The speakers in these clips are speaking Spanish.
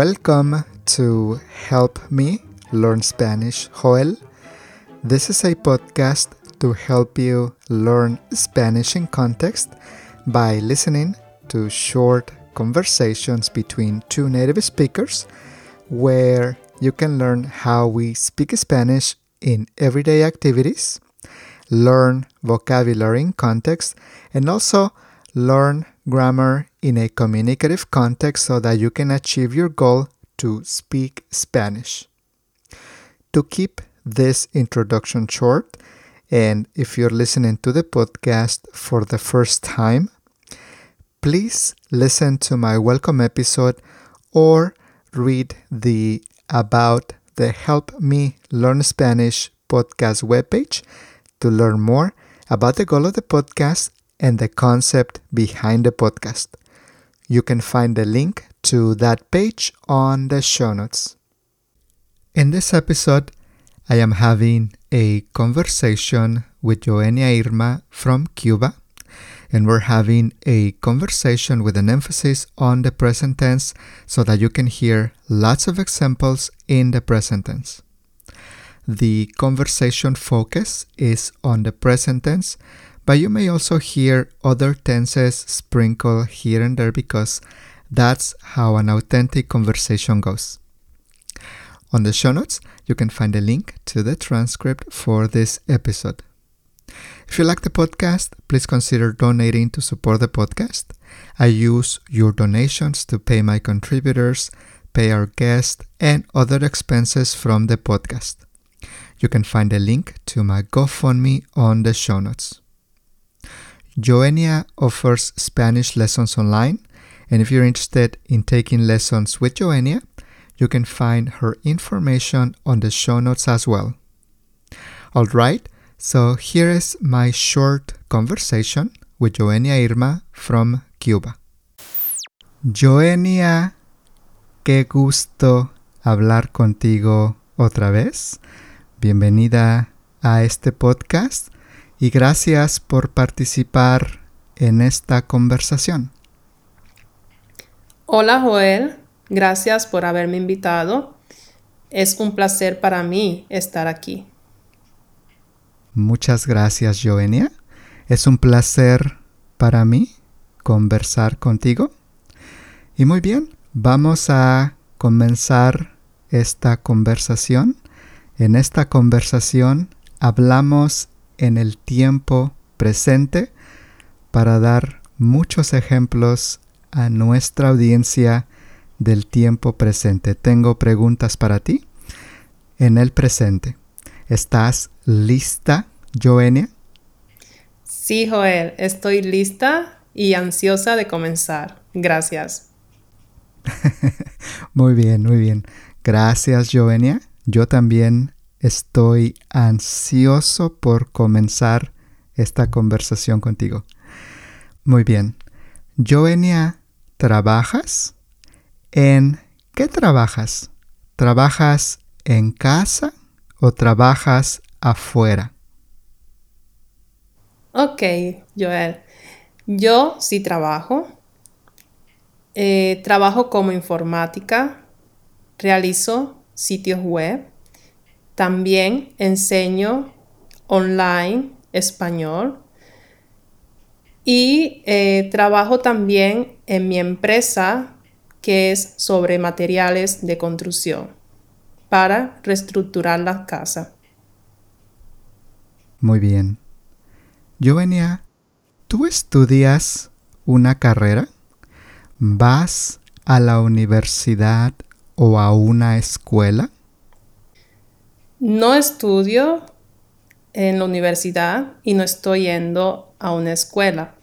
Welcome to Help Me Learn Spanish, Joel. This is a podcast to help you learn Spanish in context by listening to short conversations between two native speakers where you can learn how we speak Spanish in everyday activities, learn vocabulary in context, and also learn grammar in a communicative context so that you can achieve your goal to speak Spanish. To keep this introduction short, and if you're listening to the podcast for the first time, please listen to my welcome episode or read the About the Help Me Learn Spanish podcast webpage to learn more about the goal of the podcast and the concept behind the podcast. You can find the link to that page on the show notes. In this episode, I am having a conversation with Joenia Irma from Cuba, and we're having a conversation with an emphasis on the present tense so that you can hear lots of examples in the present tense. The conversation focus is on the present tense, but you may also hear other tenses sprinkled here and there because that's how an authentic conversation goes. On the show notes, you can find a link to the transcript for this episode. If you like the podcast, please consider donating to support the podcast. I use your donations to pay my contributors, pay our guests, and other expenses from the podcast. You can find a link to my GoFundMe on the show notes. Joenia offers Spanish lessons online, and if you're interested in taking lessons with Joenia, you can find her information on the show notes as well. Alright, so here is my short conversation with Joenia Irma from Cuba. Joenia, qué gusto hablar contigo otra vez. Bienvenida a este podcast y gracias por participar en esta conversación. Hola Joel, gracias por haberme invitado. Es un placer para mí estar aquí. Muchas gracias, Joenia. Es un placer para mí conversar contigo. Y muy bien, vamos a comenzar esta conversación. En esta conversación hablamos en el tiempo presente para dar muchos ejemplos a nuestra audiencia del tiempo presente. Tengo preguntas para ti en el presente. ¿Estás lista, Joenia? Sí, Joel, estoy lista y ansiosa de comenzar. Gracias. muy bien, muy bien. Gracias, Joenia. Yo también estoy ansioso por comenzar esta conversación contigo. Muy bien. Joenia, ¿trabajas? ¿En qué trabajas? ¿Trabajas en casa o trabajas afuera? Ok, Joel. Yo sí trabajo. Eh, trabajo como informática. Realizo sitios web. También enseño online español. Y eh, trabajo también en mi empresa que es sobre materiales de construcción para reestructurar la casa. Muy bien. Jovenia, ¿tú estudias una carrera? ¿Vas a la universidad o a una escuela? No estudio en la universidad y no estoy yendo a una escuela,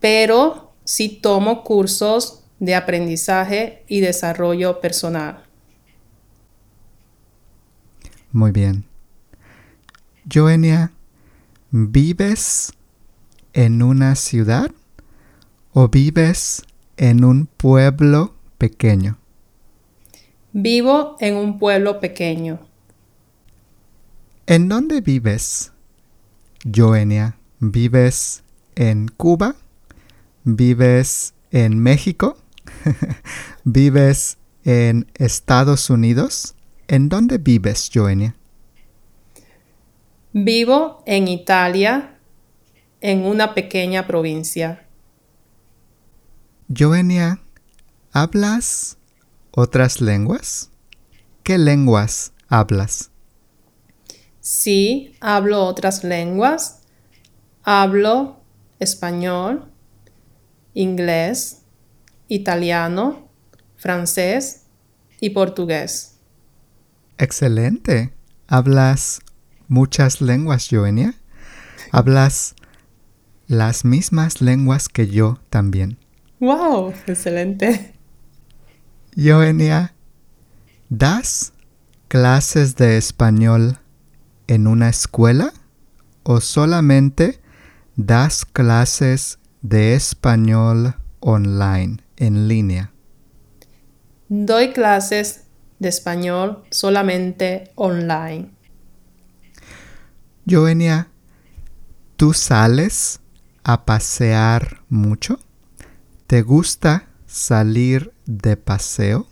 pero sí tomo cursos de aprendizaje y desarrollo personal. Muy bien. Joenia, ¿vives en una ciudad o vives en un pueblo pequeño? Vivo en un pueblo pequeño. ¿En dónde vives, Joenia? ¿Vives en Cuba? ¿Vives en México? ¿Vives en Estados Unidos. ¿En dónde vives, Joenia? Vivo en Italia, en una pequeña provincia. Joenia, ¿hablas otras lenguas? ¿Qué lenguas hablas? Sí, hablo otras lenguas. Hablo español, inglés, italiano, francés y portugués. Excelente. ¿Hablas muchas lenguas, Joenia? ¿Hablas las mismas lenguas que yo también? ¡Wow! Excelente. Joenia, ¿das clases de español en una escuela o solamente das clases de español online, en línea? Doy clases de español solamente online. Joenia, ¿tú sales a pasear mucho? ¿Te gusta salir de paseo?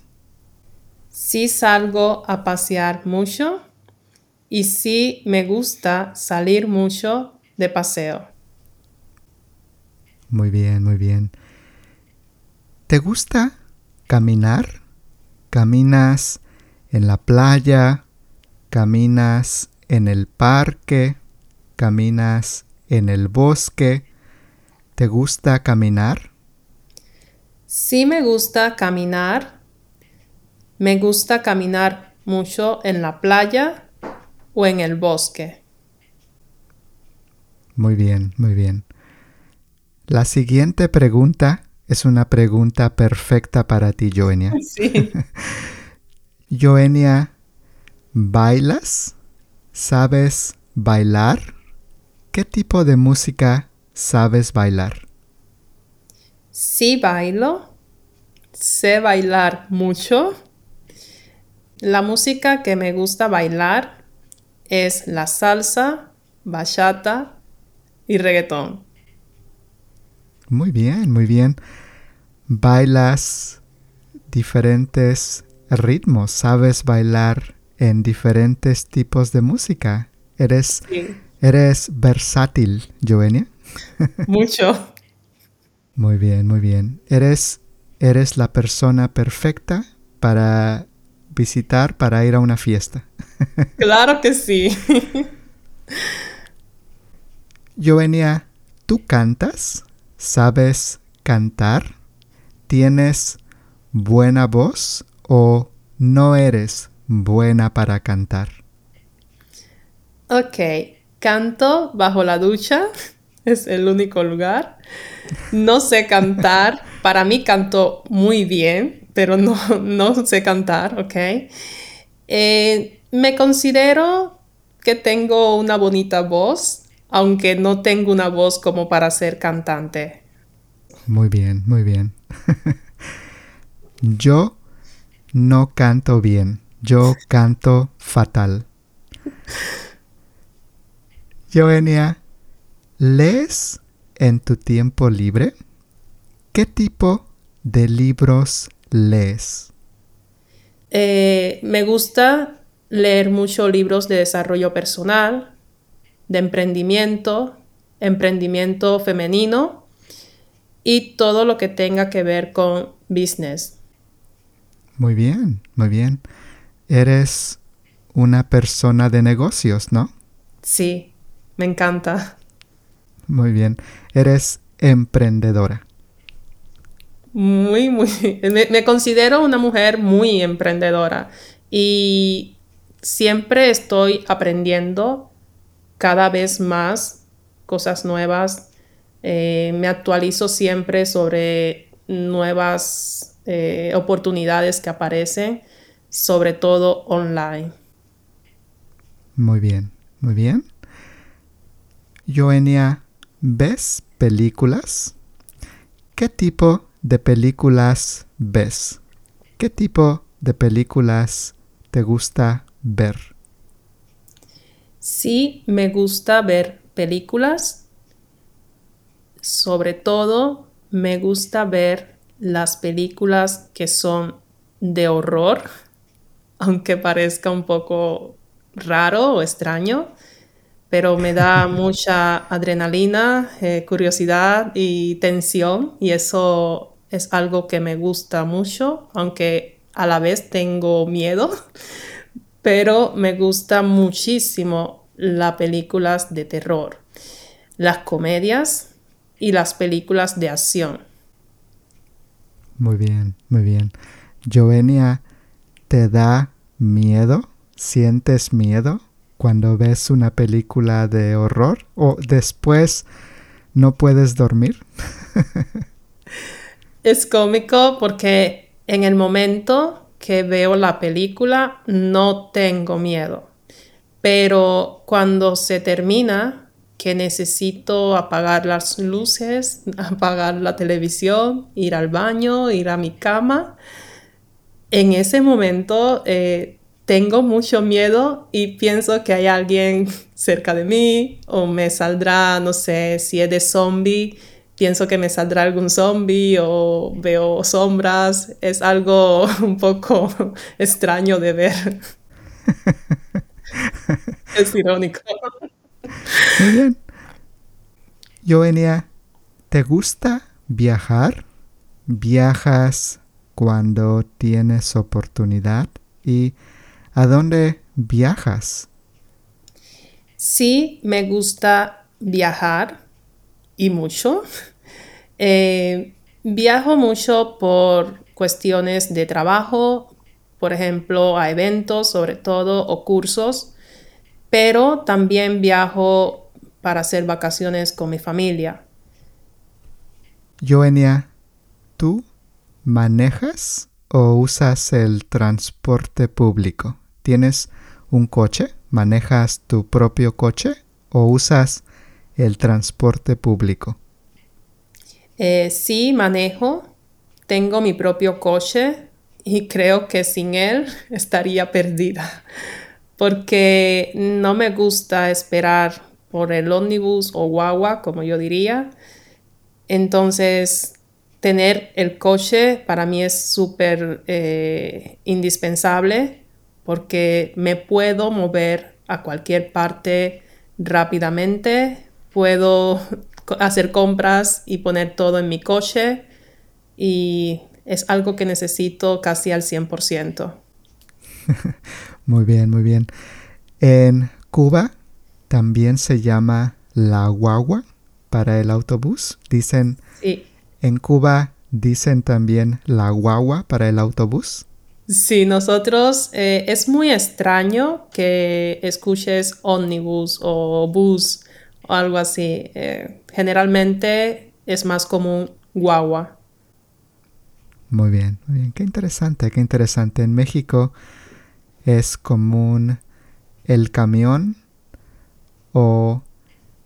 Sí salgo a pasear mucho y sí me gusta salir mucho de paseo. Muy bien, muy bien. ¿Te gusta caminar? ¿Caminas en la playa? ¿Caminas en el parque? ¿Caminas en el bosque? ¿Te gusta caminar? Sí me gusta caminar. Me gusta caminar mucho en la playa o en el bosque. Muy bien, muy bien. La siguiente pregunta es una pregunta perfecta para ti, Joenia. Sí. Joenia, ¿bailas? ¿Sabes bailar? ¿Qué tipo de música sabes bailar? Sí bailo. Sé bailar mucho. La música que me gusta bailar es la salsa, bachata y reggaetón. Muy bien, muy bien. Bailas diferentes ritmos, sabes bailar en diferentes tipos de música. Eres, Sí. eres versátil, Joenia. Mucho. Muy bien, muy bien. Eres, eres la persona perfecta para visitar, para ir a una fiesta. Claro que sí. Joenia, ¿tú cantas? ¿Sabes cantar? ¿Tienes buena voz o no eres buena para cantar? Ok, canto bajo la ducha. Es el único lugar. No sé cantar. Para mí canto muy bien, pero no, no sé cantar, ok. Eh, me considero que tengo una bonita voz, aunque no tengo una voz como para ser cantante. Muy bien, muy bien. Yo no canto bien. Yo canto fatal. Joenia, ¿lees en tu tiempo libre? ¿Qué tipo de libros lees? Eh, me gusta leer muchos libros de desarrollo personal, de emprendimiento, emprendimiento femenino y todo lo que tenga que ver con business. Muy bien, muy bien. Eres una persona de negocios, ¿no? Sí, me encanta. Muy bien. Eres emprendedora. Muy, muy. Me, considero una mujer muy emprendedora y siempre estoy aprendiendo cada vez más cosas nuevas. Eh, me actualizo siempre sobre nuevas eh, oportunidades que aparecen, sobre todo online. Muy bien, muy bien. Joenia, ¿ves películas? ¿Qué tipo de películas ves? ¿Qué tipo de películas te gusta ver? Sí, me gusta ver películas. Sobre todo, me gusta ver las películas que son de horror, aunque parezca un poco raro o extraño, pero me da mucha adrenalina, eh, curiosidad y tensión y eso es algo que me gusta mucho, aunque a la vez tengo miedo, pero me gusta muchísimo las películas de terror, las comedias y las películas de acción. Muy bien, muy bien. Joenia, ¿te da miedo? ¿Sientes miedo cuando ves una película de horror? ¿O después no puedes dormir? es cómico porque en el momento que veo la película no tengo miedo. Pero cuando se termina, que necesito apagar las luces, apagar la televisión, ir al baño, ir a mi cama, en ese momento eh, tengo mucho miedo y pienso que hay alguien cerca de mí o me saldrá, no sé, si es de zombie, pienso que me saldrá algún zombie o veo sombras. Es algo un poco extraño de ver. es irónico. Muy bien. Joenia, ¿te gusta viajar? ¿Viajas cuando tienes oportunidad? ¿Y a dónde viajas? Sí, me gusta viajar y mucho. Eh, viajo mucho por cuestiones de trabajo, por ejemplo, a eventos sobre todo o cursos, pero también viajo para hacer vacaciones con mi familia. Joenia, ¿tú manejas o usas el transporte público? ¿Tienes un coche? ¿Manejas tu propio coche o usas el transporte público? Eh, sí, manejo. Tengo mi propio coche y creo que sin él estaría perdida porque no me gusta esperar por el ómnibus o guagua, como yo diría. Entonces, tener el coche para mí es súper eh, indispensable porque me puedo mover a cualquier parte rápidamente, puedo hacer compras y poner todo en mi coche y es algo que necesito casi al 100%. muy bien, muy bien. En Cuba también se llama la guagua para el autobús. Dicen, sí. En Cuba dicen también la guagua para el autobús. Sí, nosotros eh, es muy extraño que escuches ómnibus o bus o algo así. Eh, generalmente es más común guagua. Muy bien, muy bien. Qué interesante, qué interesante. En México es común el camión o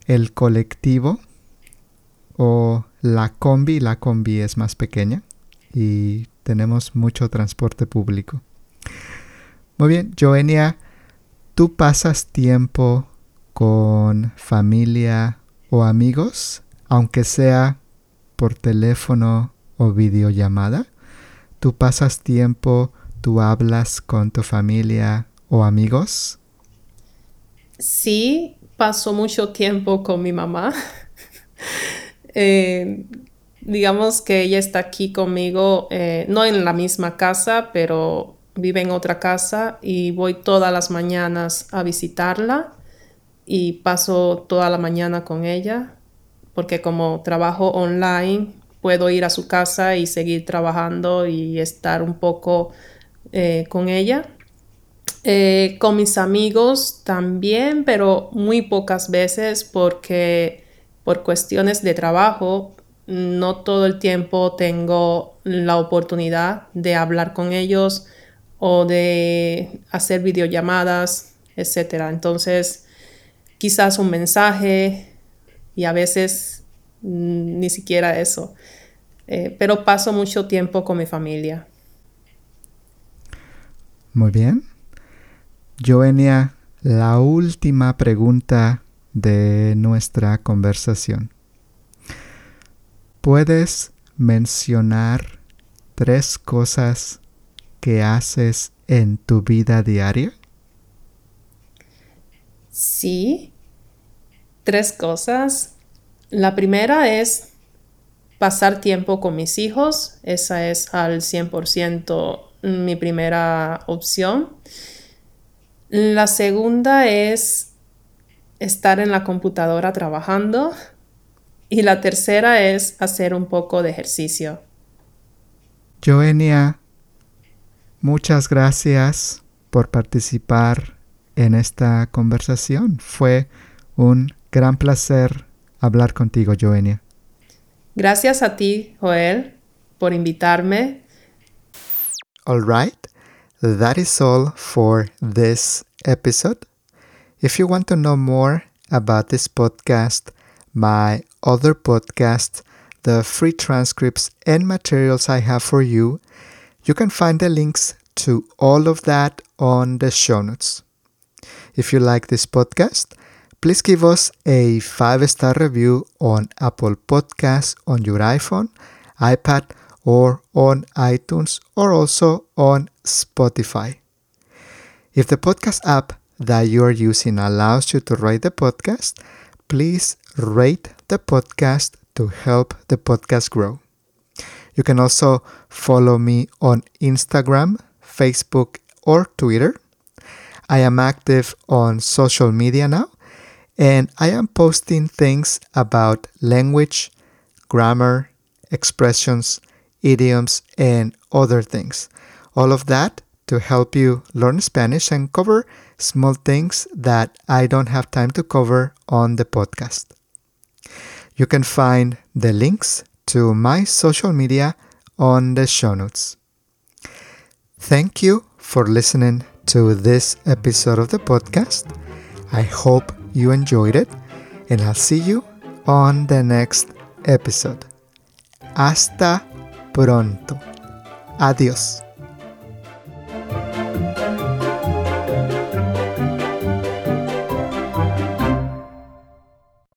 el colectivo o la combi. La combi es más pequeña y tenemos mucho transporte público. Muy bien, Joenia, ¿tú pasas tiempo con familia o amigos, aunque sea por teléfono o videollamada? ¿Tú pasas tiempo, tú hablas con tu familia o amigos? Sí, paso mucho tiempo con mi mamá. eh, digamos que ella está aquí conmigo, eh, no en la misma casa, pero vive en otra casa y voy todas las mañanas a visitarla y paso toda la mañana con ella, porque como trabajo online, puedo ir a su casa y seguir trabajando y estar un poco eh, con ella. Con mis amigos también, pero muy pocas veces porque por cuestiones de trabajo no todo el tiempo tengo la oportunidad de hablar con ellos o de hacer videollamadas, etc. Entonces, quizás un mensaje y a veces mm, ni siquiera eso. Eh, pero paso mucho tiempo con mi familia. Muy bien. Joenia, la última pregunta de nuestra conversación. ¿Puedes mencionar tres cosas que haces en tu vida diaria? Sí, tres cosas. La primera es pasar tiempo con mis hijos. Esa es al 100% mi primera opción. La segunda es estar en la computadora trabajando. Y la tercera es hacer un poco de ejercicio. Joenia, muchas gracias por participar en esta conversación. Fue un gran placer hablar contigo, Joenia. Gracias a ti, Joel, por invitarme. All right, that is all for this episode. If you want to know more about this podcast, my other podcasts, the free transcripts and materials I have for you, you can find the links to all of that on the show notes. If you like this podcast, please give us a five star review on Apple Podcasts on your iPhone, iPad, or on iTunes, or also on Spotify. If the podcast app that you are using allows you to rate the podcast, please rate the podcast to help the podcast grow. You can also follow me on Instagram, Facebook, or Twitter. I am active on social media now, and I am posting things about language, grammar, expressions, idioms, and other things. All of that to help you learn Spanish and cover small things that I don't have time to cover on the podcast. You can find the links to my social media on the show notes. Thank you for listening to this episode of the podcast. I hope you enjoyed it, and I'll see you on the next episode. Hasta pronto. Adiós.